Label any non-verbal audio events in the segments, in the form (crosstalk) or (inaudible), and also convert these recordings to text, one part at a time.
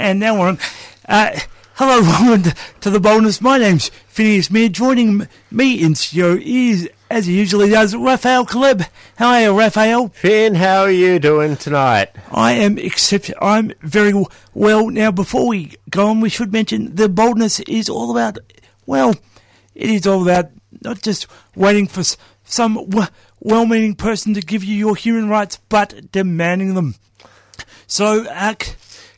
And now we're on. Uh, hello, (laughs) welcome to the boldness. My name's Phineas Mead. Joining me in studio is, as he usually does, Raphael Kaleb. How are you, Raphael? Finn, how are you doing tonight? I am except I'm very well. Now, before we go on, we should mention the boldness is all about. Well, it is all about not just waiting for some well-meaning person to give you your human rights, but demanding them. So, uh, c-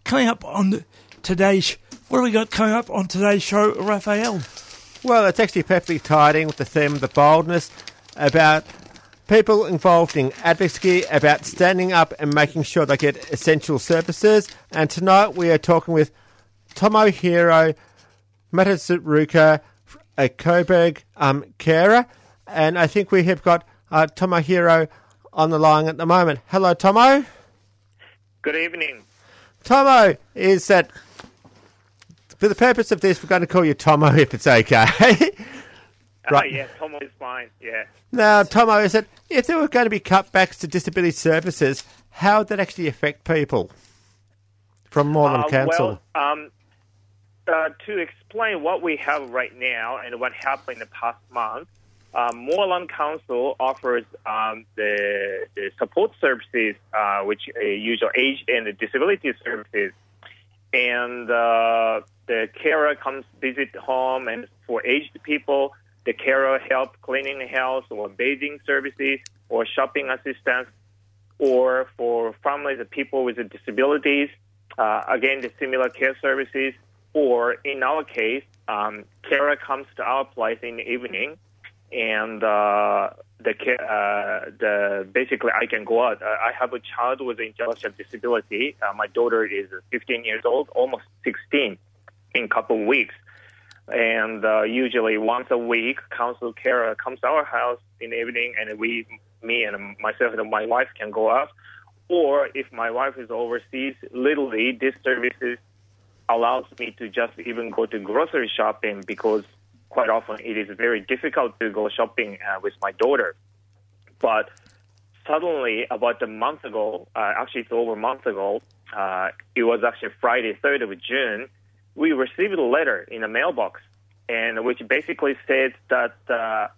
coming up on the, today's, what do we got coming up on today's show, Raphael? Well, it's actually perfectly tied in with the theme of the boldness about people involved in advocacy, about standing up and making sure they get essential services. And tonight we are talking with Tomohiro Matsuruka, a Coburg um, carer. And I think we have got uh, Tomohiro on the line at the moment. Hello, Tomo. Good evening. Tomo is that for the purpose of this, we're going to call you Tomo if it's okay. (laughs) Right. yeah, Tomo is fine. Yeah. now, Tomo, is that if there were going to be cutbacks to disability services, how would that actually affect people from Moreland Uh, Council? Well, um, uh, to explain what we have right now and what happened in the past month, um, Moreland Council offers um, the, the support services, uh, which uh, usual age and disability services, and uh, the carer comes visit home, and for aged people, the carer help cleaning the house or bathing services or shopping assistance, or for families of people with disabilities, uh, again, the similar care services, or in our case, um, carer comes to our place in the evening, and uh, the uh, the basically I can go out. Uh, I have a child with intellectual disability. Uh, my daughter is 15 years old, almost 16, in a couple of weeks. And uh, usually once a week, council carer comes to our house in the evening, and we, me and myself and my wife can go out. Or if my wife is overseas, literally this services allows me to just even go to grocery shopping because quite often it is very difficult to go shopping uh, with my daughter. But suddenly, about a month ago, uh, actually it's over a month ago, uh, it was actually Friday, 3rd of June, we received a letter in a mailbox, and which basically said that uh,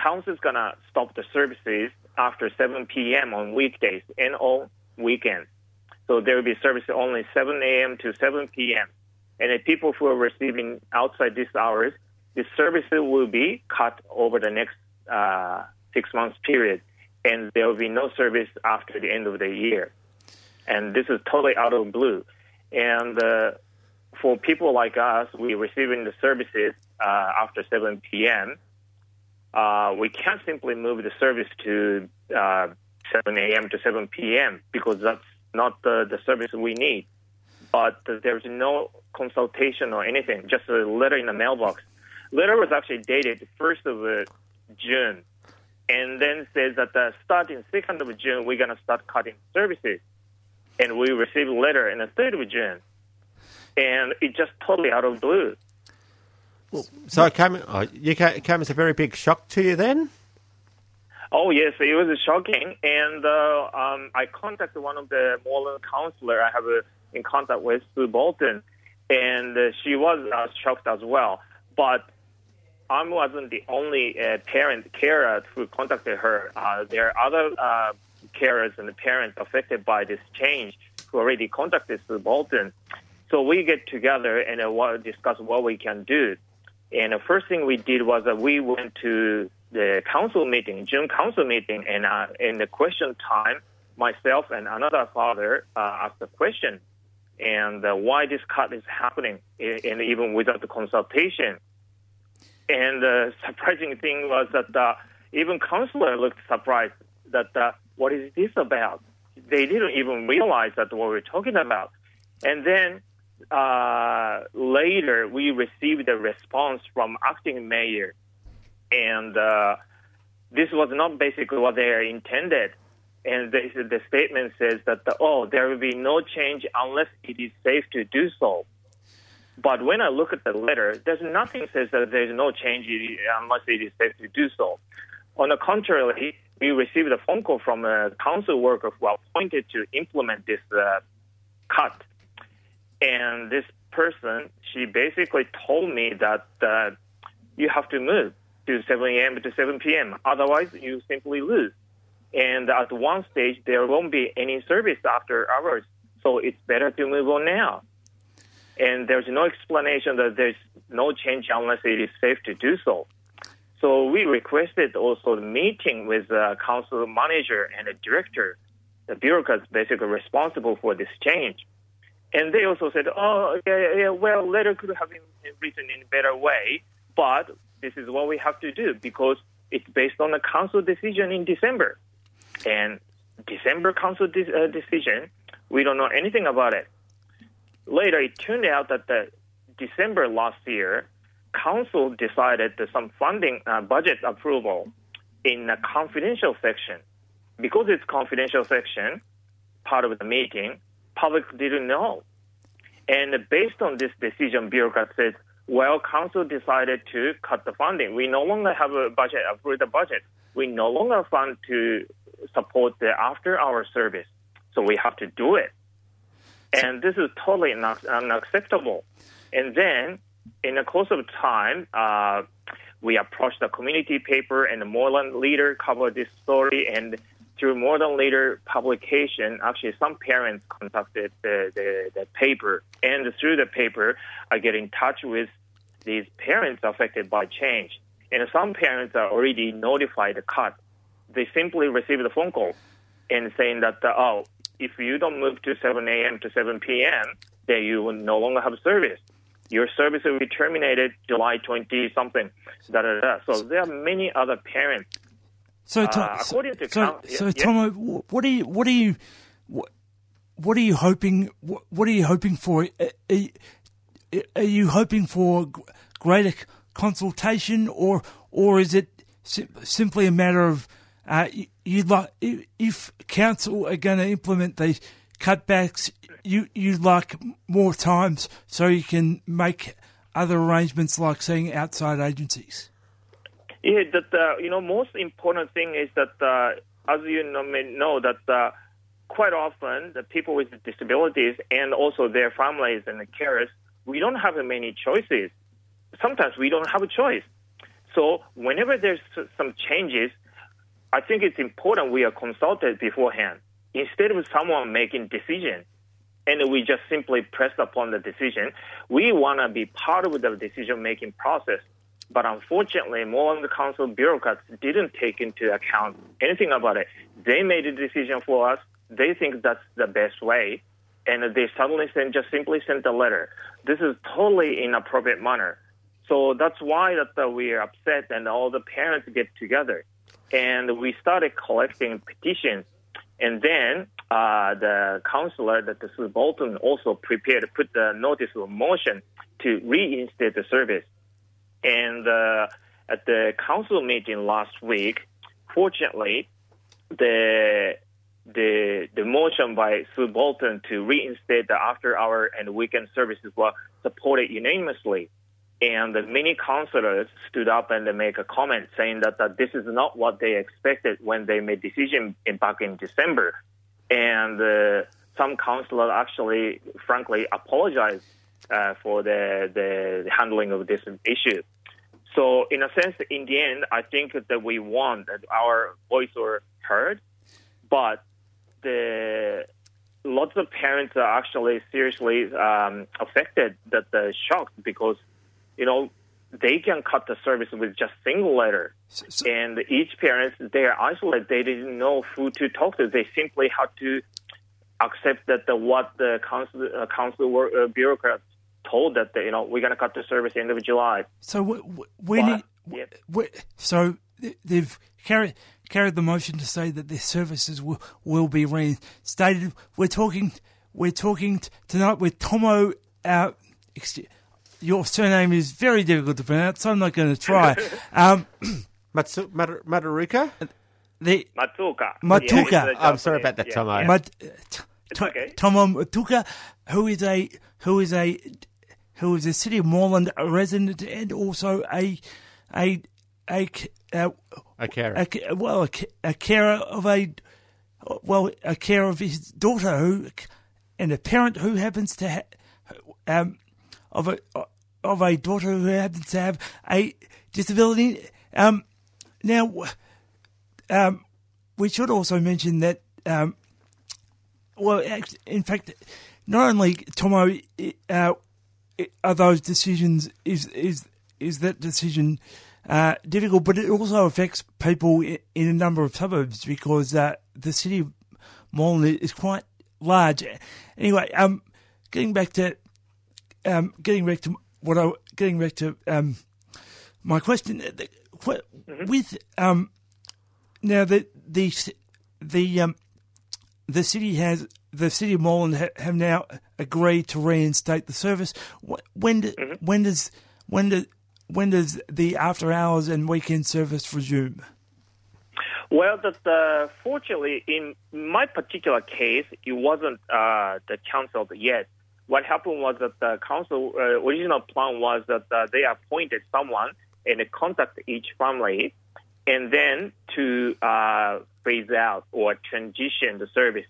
council is gonna stop the services after 7 p.m. on weekdays and on weekends. So there will be service only 7 a.m. to 7 p.m. And the people who are receiving outside these hours, the services will be cut over the next uh, six months period, and there will be no service after the end of the year. And this is totally out of blue. And uh, for people like us, we're receiving the services uh, after 7 p.m. Uh, we can't simply move the service to uh, 7 a.m. to 7 p.m. because that's not the, the service we need. But there's no consultation or anything, just a letter in the mailbox. Letter was actually dated 1st of uh, June, and then says that uh, starting 2nd of June, we're going to start cutting services. And we received a letter on the 3rd of June, and it just totally out of blue. so it came, oh, it came as a very big shock to you then? Oh yes, it was shocking, and uh, um, I contacted one of the Moreland councillor I have uh, in contact with, Sue Bolton, and uh, she was uh, shocked as well. But I wasn't the only uh, parent carer who contacted her. Uh, there are other uh, carers and parents affected by this change who already contacted Sue Bolton. So we get together and uh, discuss what we can do. And the first thing we did was that we went to the council meeting, June council meeting, and uh, in the question time, myself and another father uh, asked a question. And uh, why this cut is happening, and even without the consultation. And the surprising thing was that uh, even councillor looked surprised that uh, what is this about? They didn't even realize that what we're talking about. And then uh, later we received a response from acting mayor, and uh, this was not basically what they intended. And the statement says that the, oh, there will be no change unless it is safe to do so. But when I look at the letter, there's nothing says that there's no change unless it is safe to do so. On the contrary, we received a phone call from a council worker who appointed to implement this uh, cut. And this person, she basically told me that uh, you have to move to 7 a.m. to 7 p.m. Otherwise, you simply lose. And at one stage, there won't be any service after hours. So it's better to move on now. And there's no explanation that there's no change unless it is safe to do so. So we requested also the meeting with the council manager and the director, the bureaucrats basically responsible for this change. And they also said, oh, yeah, yeah, well, letter could have been written in a better way, but this is what we have to do because it's based on the council decision in December. And December council de- uh, decision, we don't know anything about it. Later, it turned out that the December last year, council decided that some funding uh, budget approval in a confidential section. Because it's confidential section, part of the meeting, public didn't know. And based on this decision, bureaucrat says, well, council decided to cut the funding. We no longer have a budget, approve the budget. We no longer fund to support the after hour service. So we have to do it. And this is totally not, unacceptable. And then, in the course of time, uh, we approached the community paper and the Moreland Leader covered this story. And through Moreland Leader publication, actually, some parents contacted the, the, the paper. And through the paper, I get in touch with these parents affected by change. And some parents are already notified the cut. They simply receive the phone call and saying that, uh, oh, if you don't move to 7 a.m. to 7 p.m., then you will no longer have service. Your service will be terminated July 20 something. Da, da, da. So there are many other parents. So, Tom, uh, according to so, count, so, Tom, what are you, what are you, what, what are you hoping? What, what are you hoping for? Are, are you hoping for greater consultation, or or is it simply a matter of uh, you'd like if council are going to implement these cutbacks, you you'd like more times so you can make other arrangements like seeing outside agencies. Yeah, that uh, you know, most important thing is that uh, as you know, may know that uh, quite often the people with disabilities and also their families and the carers, we don't have many choices. Sometimes we don't have a choice. So whenever there's some changes, I think it's important we are consulted beforehand instead of someone making decision and we just simply press upon the decision. We want to be part of the decision making process. But unfortunately, more of the council bureaucrats didn't take into account anything about it. They made a decision for us. They think that's the best way. And they suddenly send, just simply sent a letter. This is totally inappropriate manner. So that's why that we are upset and all the parents get together and we started collecting petitions. And then uh, the that the Sue Bolton, also prepared to put the notice of motion to reinstate the service. And uh, at the council meeting last week, fortunately, the the the motion by Sue Bolton to reinstate the after hour and weekend services was supported unanimously. And many councillors stood up and they make a comment saying that, that this is not what they expected when they made decision in, back in December. And uh, some councillors actually, frankly, apologized uh, for the, the handling of this issue. So, in a sense, in the end, I think that we want that our voice were heard, but the lots of parents are actually seriously um, affected, that the shocked because you know, they can cut the service with just single letter. So, so, and each parent, they are isolated. They didn't know who to talk to. They simply had to accept that the, what the council uh, council work, uh, bureaucrats told that you know we're going to cut the service end of July. So we, we, But- need, yep. we, so they've carried carried the motion to say that their services will, will be reinstated. We're talking we're talking t- tonight with Tomo. Uh, ex- your surname is very difficult to pronounce, so I'm not going to try. (laughs) um, Matsu, Mat- Mataruka? the Matsuoka. Matsuoka. Yeah, I'm sorry about that, yeah, Tomo. yeah. Mat, uh, t- It's okay. Tomo Matuka, who is a who is a who is a City of Moreland resident and also a a a uh, Okay. a, ca- well, a, ca- a carer of a, well, a carer of his daughter who, and a parent who happens to have, um, of a of a daughter who happens to have a disability. Um, now, um, we should also mention that, um, well, in fact, not only Tomo uh, are those decisions is is is that decision uh, difficult, but it also affects people in, a number of suburbs because uh, the city of Moreland is quite large. Anyway, um, getting back to um, getting back to what I getting back to um, my question uh, the- wh- with um, now the the the um, the city has the city of Moreland ha- have now agreed to reinstate the service. When do, when does when does when does the after hours and weekend service resume? Well, that uh, fortunately, in my particular case, it wasn't uh, the council yet. What happened was that the council uh, original plan was that uh, they appointed someone and contact each family, and then to uh, phase out or transition the service.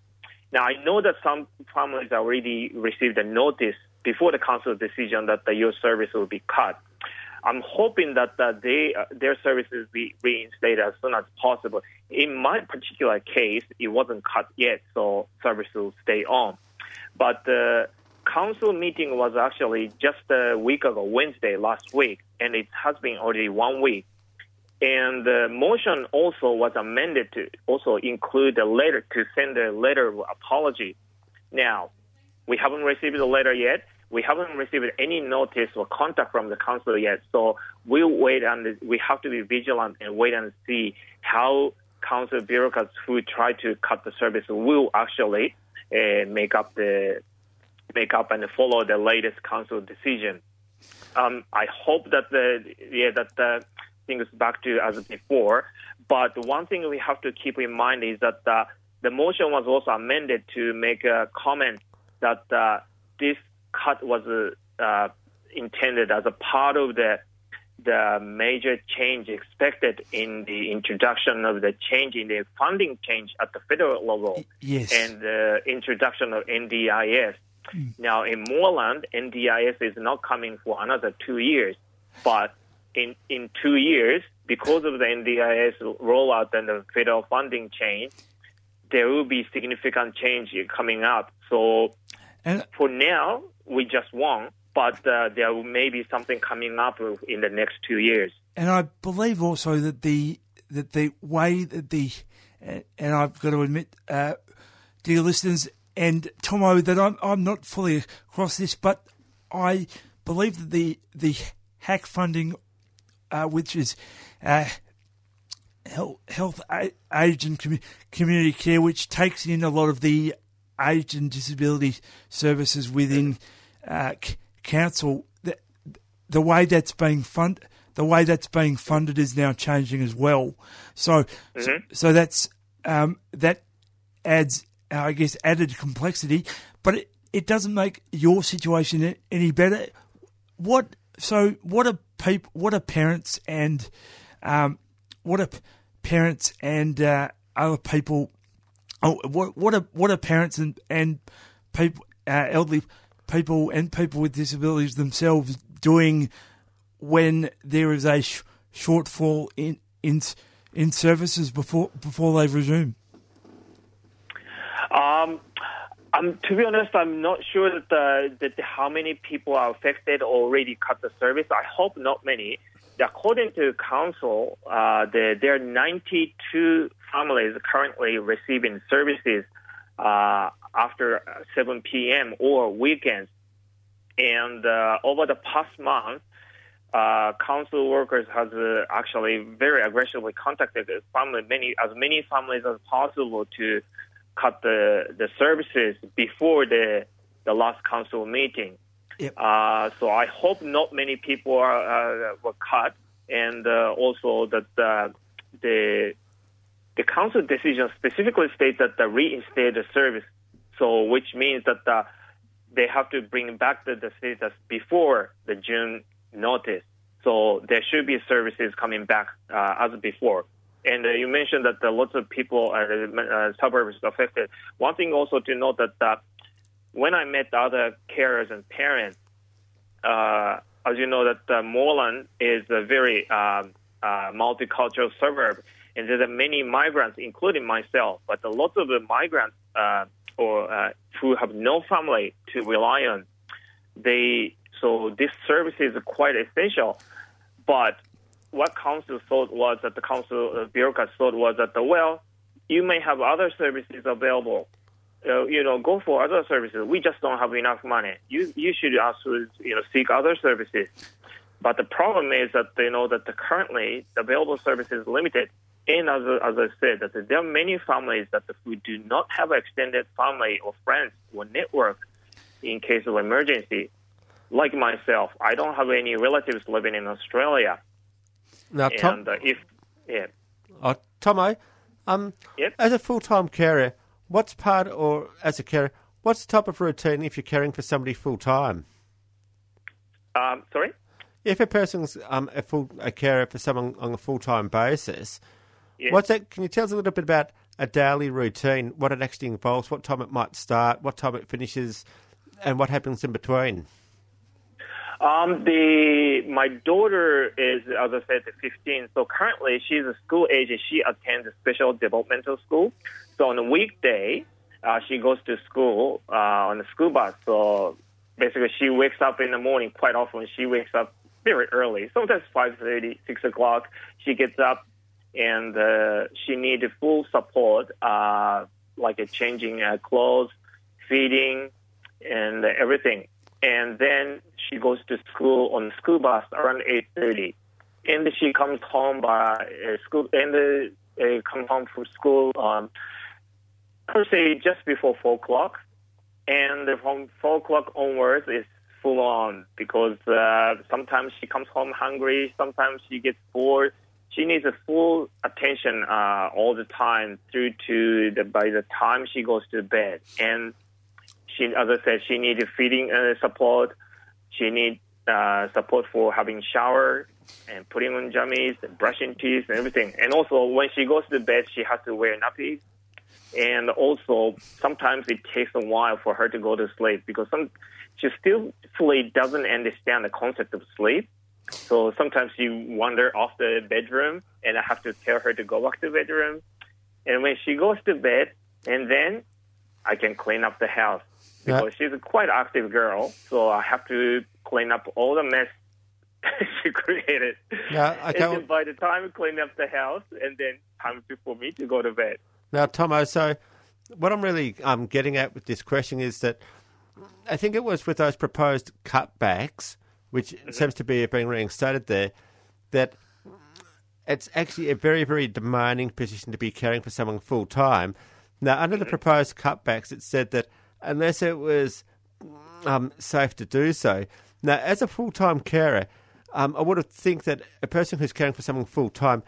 Now, I know that some families already received a notice before the council decision that the, your service will be cut. I'm hoping that uh, they uh, their services be reinstated as soon as possible. In my particular case, it wasn't cut yet, so service will stay on. But the council meeting was actually just a week ago, Wednesday last week, and it has been already one week. And the motion also was amended to also include a letter to send a letter of apology. Now, we haven't received the letter yet. We haven't received any notice or contact from the council yet. So we'll wait and we have to be vigilant and wait and see how council bureaucrats who try to cut the service will actually uh, make up the make up and follow the latest council decision. Um, I hope that the yeah that the things back to as before. But one thing we have to keep in mind is that uh, the motion was also amended to make a comment that uh, this cut was uh, uh, intended as a part of the the major change expected in the introduction of the change in the funding change at the federal level Yes. and the introduction of NDIS. Now, in Moreland, NDIS is not coming for another two years, but in, in two years, because of the NDIS rollout and the federal funding change, there will be significant change coming up. So and for now, we just won, but uh, there may be something coming up in the next two years. and I believe also that the that the way that the and and I've got to admit, uh, dear listeners and Tomo, that I'm I'm not fully across this, but I believe that the the HACC funding, uh, which is uh, health, health age and commu- community care, which takes in a lot of the age and disability services within uh, c- council. The, the way that's being fund, the way that's being funded is now changing as well. So, so, so that's um, that adds, I guess, added complexity, but it, it doesn't make your situation any better. What so? What are people? What are parents and um, what are parents and uh, other people? Oh, what what are what are parents and and people, uh, elderly people and people with disabilities themselves doing when there is a sh- shortfall in in in services before before they resume? Um, um, to be honest, I'm not sure that, uh, that how many people are affected or already cut the service. I hope not many. According to council, uh, the, there are 92 families currently receiving services uh, after 7 p.m. or weekends. And uh, over the past month, uh, council workers has uh, actually very aggressively contacted the family, many as many families as possible to cut the the services before the the last council meeting. Yep. Uh, so I hope not many people are, uh, were cut, and uh, also that uh, the the council decision specifically states that the reinstate the service. So which means that uh, they have to bring back the, the status before the June notice. So there should be services coming back uh, as before. And uh, you mentioned that uh, lots of people are uh, suburbs affected. One thing also to note that uh, when I met other carers and parents, uh, as you know, that uh, Moreland is a very um, uh, multicultural suburb, and there are many migrants, including myself. But a lot of the migrants uh, or uh, who have no family to rely on, they so this service is quite essential. But what council thought was that the council uh, bureaucrats thought was that well, you may have other services available. Uh, you know, go for other services. We just don't have enough money. You you should also you know seek other services. But the problem is that you know that the currently the available service is limited. And as, as I said, that there are many families that who do not have extended family or friends or network in case of emergency. Like myself, I don't have any relatives living in Australia. Now, Tom, And uh, if yeah, oh, Tomo, um, Yep. as a full-time carer, what's part or as a carer, what's the type of routine if you're caring for somebody full-time? um, sorry. If a person's um, a full a carer for someone on a full-time basis, Yes. what's that? Can you tell us a little bit about a daily routine? What it actually involves? What time it might start? What time it finishes? And what happens in between? Um, the my daughter is, as I said, 15. So currently she's a school age. She attends a special developmental school. So on a weekday, uh, she goes to school uh, on the school bus. So basically, she wakes up in the morning. Quite often, she wakes up very early. Sometimes 5:30, 6 o'clock. She gets up, and uh, she needs full support, uh, like uh, changing uh, clothes, feeding, and everything. And then she goes to school on the school bus around 8:30, and she comes home by uh, school and uh, uh, comes home from school um, per se just before four o'clock, and from four o'clock onwards is full on because uh, sometimes she comes home hungry, sometimes she gets bored. She needs a full attention uh, all the time through to the by the time she goes to bed. And she, as I said, she needs feeding uh, support. She needs uh, support for having shower and putting on jammies, and brushing teeth, and everything. And also, when she goes to bed, she has to wear nappies. And also, sometimes it takes a while for her to go to sleep because some she still fully doesn't understand the concept of sleep. So sometimes she wander off the bedroom, and I have to tell her to go back to the bedroom. And when she goes to bed, and then I can clean up the house Yeah. because she's a quite active girl. So I have to clean up all the mess (laughs) she created. Yeah, And then by the time I clean up the house, and then time for me to go to bed. Now, Tomo, so what I'm really um, getting at with this question is that I think it was with those proposed cutbacks, which seems to be being reinstated there, that it's actually a very, very demanding position to be caring for someone full time. Now, under the proposed cutbacks, it said that unless it was um, safe to do so. Now, as a full time carer, um, I would think that a person who's caring for someone full time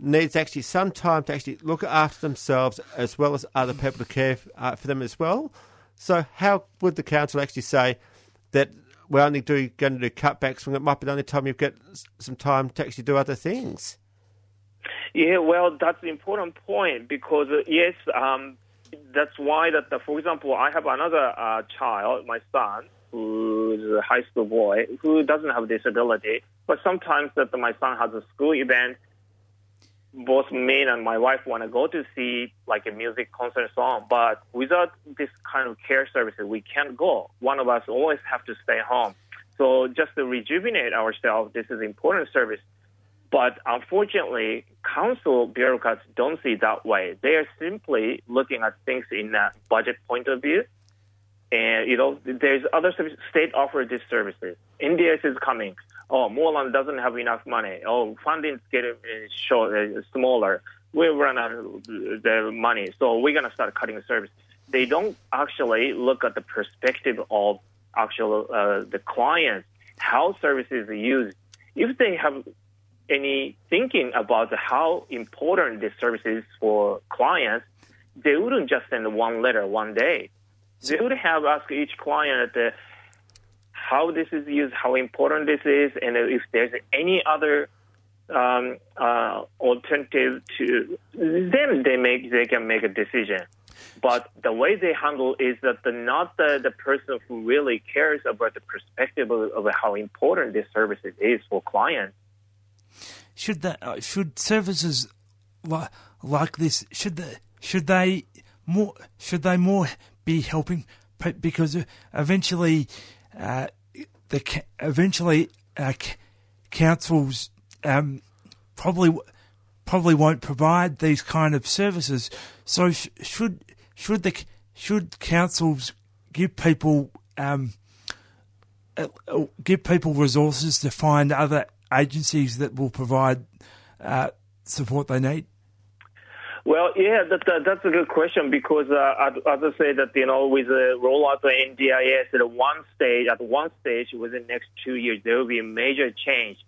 needs actually some time to actually look after themselves as well as other people to care f- uh, for them as well. So, how would the council actually say that we're only do, going to do cutbacks when it might be the only time you've got s- some time to actually do other things? Yeah, well, that's an important point because uh, yes, um, that's why that. The, for example, I have another uh, child, my son, who's a high school boy who doesn't have disability, but sometimes that my son has a school event. Both me and my wife want to go to see like a music concert and so on, but without this kind of care services, we can't go. One of us always have to stay home. So just to rejuvenate ourselves, this is important service But unfortunately, council bureaucrats don't see it that way. They are simply looking at things in a budget point of view. And, you know, there's other state offer these services. NDIS is coming. Oh, Moreland doesn't have enough money. Oh, funding is getting uh, short, uh, smaller. We run out of the money. So we're going to start cutting the service. They don't actually look at the perspective of actual uh, the clients, how services are used. If they have any thinking about how important this service is for clients, they wouldn't just send one letter one day. They would have asked each client uh, how this is used, how important this is, and if there's any other um, uh, alternative to then they make they can make a decision. But the way they handle is that the, not the, the person who really cares about the perspective of, of how important this service is for clients. Should the uh, should services like like this should the should they more should they more be helping because eventually uh, the eventually uh, councils um, probably probably won't provide these kind of services. So sh- should should the should councils give people um, uh, uh, give people resources to find other agencies that will provide uh, support they need? Well, yeah, that, that, that's a good question because uh, as I say that you know with the rollout of NDIS at one stage, at one stage within the next two years, there will be a major change.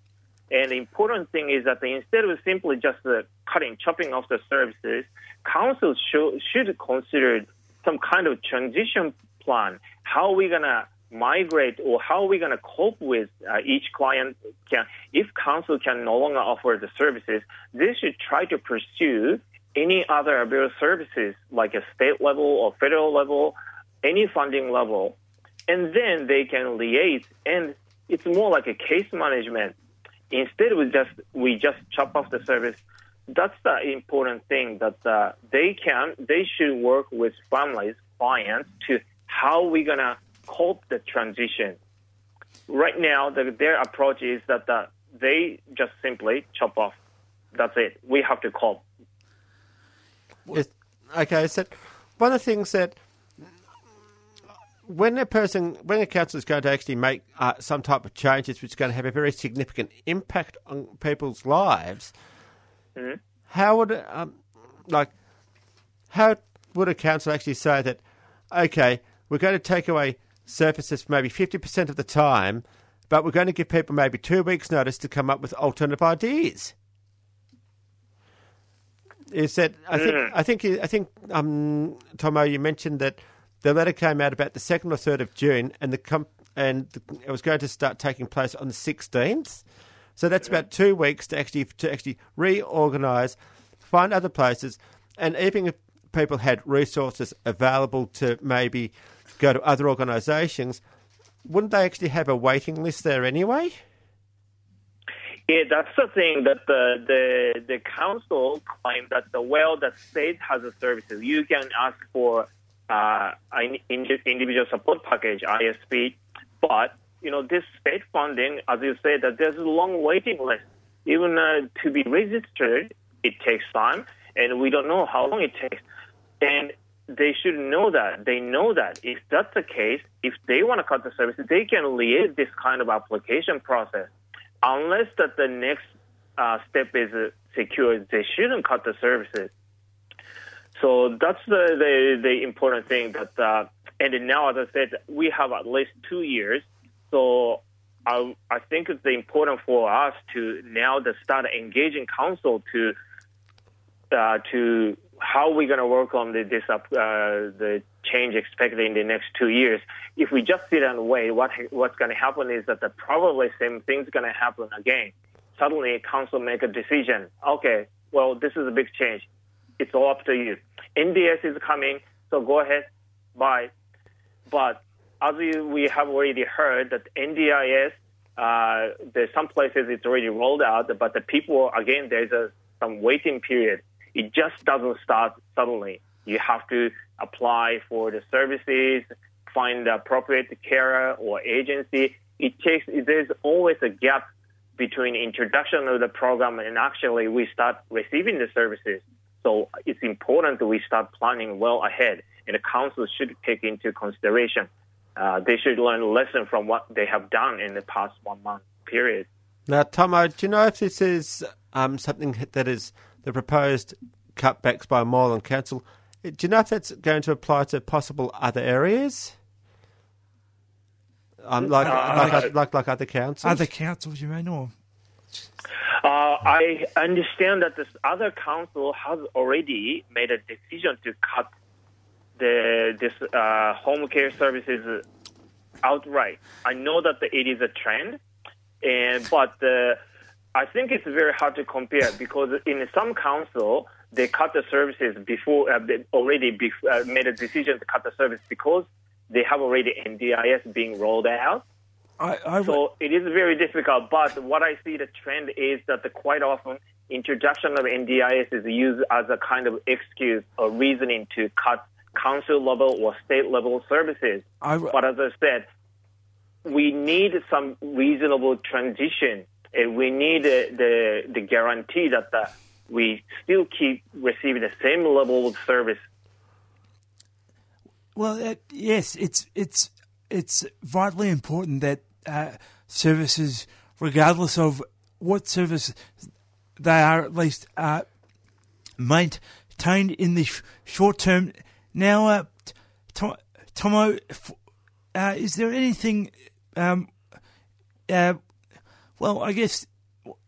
And the important thing is that instead of simply just uh, cutting, chopping off the services, councils should, should consider some kind of transition plan. How are we to migrate or how are we going to cope with uh, each client can, if council can no longer offer the services, they should try to pursue any other available services like a state level or federal level, any funding level, and then they can liaise. And it's more like a case management. Instead, we just we just chop off the service. That's the important thing that uh, they can they should work with families, clients to how we gonna cope the transition. Right now, the, their approach is that uh, they just simply chop off. That's it. We have to cope okay, so one of the things that when a person, when a council is going to actually make uh, some type of changes which is going to have a very significant impact on people's lives, mm-hmm. how would, um, like, how would a council actually say that, okay, we're going to take away surfaces for maybe 50% of the time, but we're going to give people maybe two weeks' notice to come up with alternative ideas? is that I think. I think I think um, Tomo, you mentioned that the letter came out about the second or third of June, and the com- and the, it was going to start taking place on the sixteenth. So that's about two weeks to actually to actually reorganise, find other places, and even if people had resources available to maybe go to other organisations, wouldn't they actually have a waiting list there anyway? Yeah, that's the thing that the the the council claimed that the well the state has the services. You can ask for uh, an individual support package ISP, but you know this state funding, as you said, that there's a long waiting list. Even uh, to be registered, it takes time, and we don't know how long it takes. And they should know that. They know that if that's the case, if they want to cut the service, they can liaise this kind of application process unless that the next uh, step is uh, secured, they shouldn't cut the services. So that's the, the, the important thing that, uh, and now, as I said, we have at least two years. So I, I think it's important for us to now to start engaging council to, uh, to how we're going to work on the, this up, uh, the change expected in the next two years. If we just sit and wait, what what's going to happen is that the probably same thing's going to happen again. Suddenly, council make a decision. Okay, well, this is a big change. It's all up to you. NDIS is coming, so go ahead, buy. But as we we have already heard that NDIS, uh, there's some places it's already rolled out, but the people again there's a some waiting period. It just doesn't start suddenly. You have to apply for the services, find the appropriate carer or agency. It takes, there's always a gap between introduction of the program and actually we start receiving the services. So it's important that we start planning well ahead, and the council should take into consideration. Uh, they should learn a lesson from what they have done in the past one month period. Now, Tomo, do you know if this is um, something that is the proposed cutbacks by Moreland Council? Do you know if that's going to apply to possible other areas? Um, like, Uh, like, uh, like, like other councils? Other councils, you may know. Uh, I understand that this other council has already made a decision to cut the this uh, home care services outright. I know that it is a trend, and but uh, I think it's very hard to compare because in some council they cut the services before uh, they already bef- uh, made a decision to cut the service because they have already NDIS being rolled out. I, I So it is very difficult, but what I see the trend is that the quite often introduction of NDIS is used as a kind of excuse or reasoning to cut council level or state level services. I- but as I said, we need some reasonable transition, and we need the the, the guarantee that the, we still keep receiving the same level of service Well, uh, yes, it's it's it's vitally important that uh, services, regardless of what service they are, at least uh, maintained in the sh- short term. Now, uh, Tomo, uh, is there anything? Um, uh, well, I guess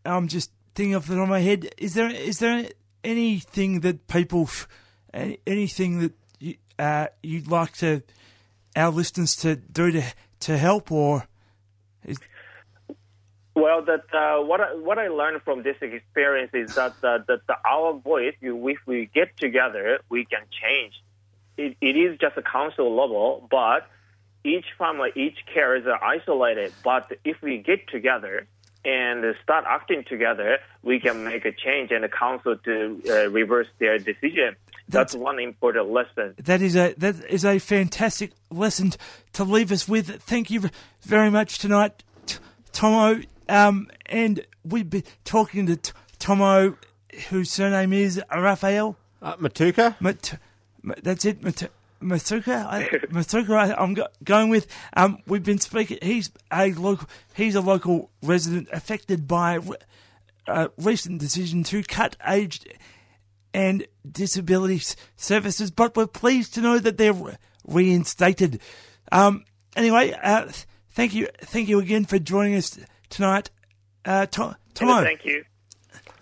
I'm just thinking off the top of my head. Is there is there anything that people, anything that you, uh, you'd like to our listeners to do to to help, or is, Well, that uh, what I, what I learned from this experience is that uh, that the, our voice, if we get together, we can change. It, it is just a council level, but each family, each cares are isolated. But if we get together and start acting together, we can make a change and the council to uh, reverse their decision. That's, That's- one important lesson. that is a that is a fantastic lesson to leave us with. Thank you very much tonight, T- Tomo. Um, and we've been talking to T- Tomo, whose surname is Raphael. uh, Matuka? Mat- Ma- that's it, Mat- Matuka. I, (laughs) Matuka, I, I'm go- going with. Um, we've been speaking. He's a local. He's a local resident affected by re- a recent decision to cut aged and disability services, but we're pleased to know that they're re- reinstated. Um, anyway, uh, thank you, thank you again for joining us tonight, uh, to- Tomo. Thank you.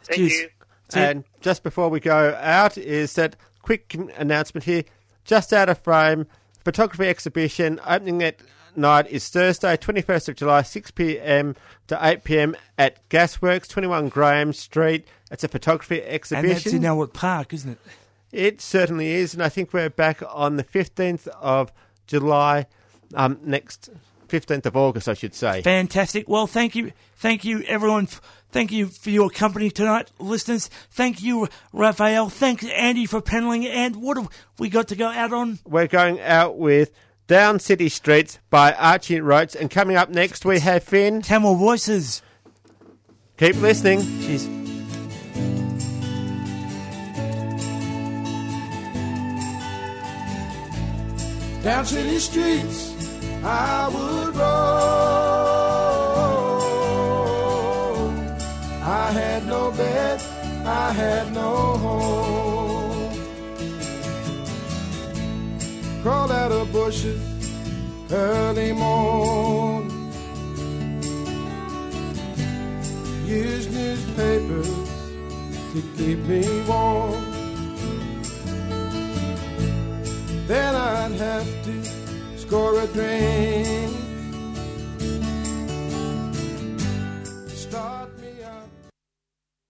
Thank Cheers. you. And just before we go out, is that quick announcement here. Just out of frame, photography exhibition opening at night is Thursday, 21st of July, 6 pm to 8 pm at Gasworks, 21 Graham Street. It's a photography exhibition. And that's in Elwood Park, isn't it? It certainly is, and I think we're back on the 15th of July, um, next 15th of August, I should say. Fantastic. Well, thank you, thank you, everyone. Thank you for your company tonight, listeners. Thank you, Raphael. Thanks, Andy, for paneling. And what have we got to go out on? We're going out with Down City Streets by Archie Roach, and coming up next we have Finn. Tamil Voices. Keep listening. Cheers. down city streets I would roam. I had no bed, I had no home. Crawled out of bushes early morning. Used newspapers to keep me warm. Then I'd have to score a drink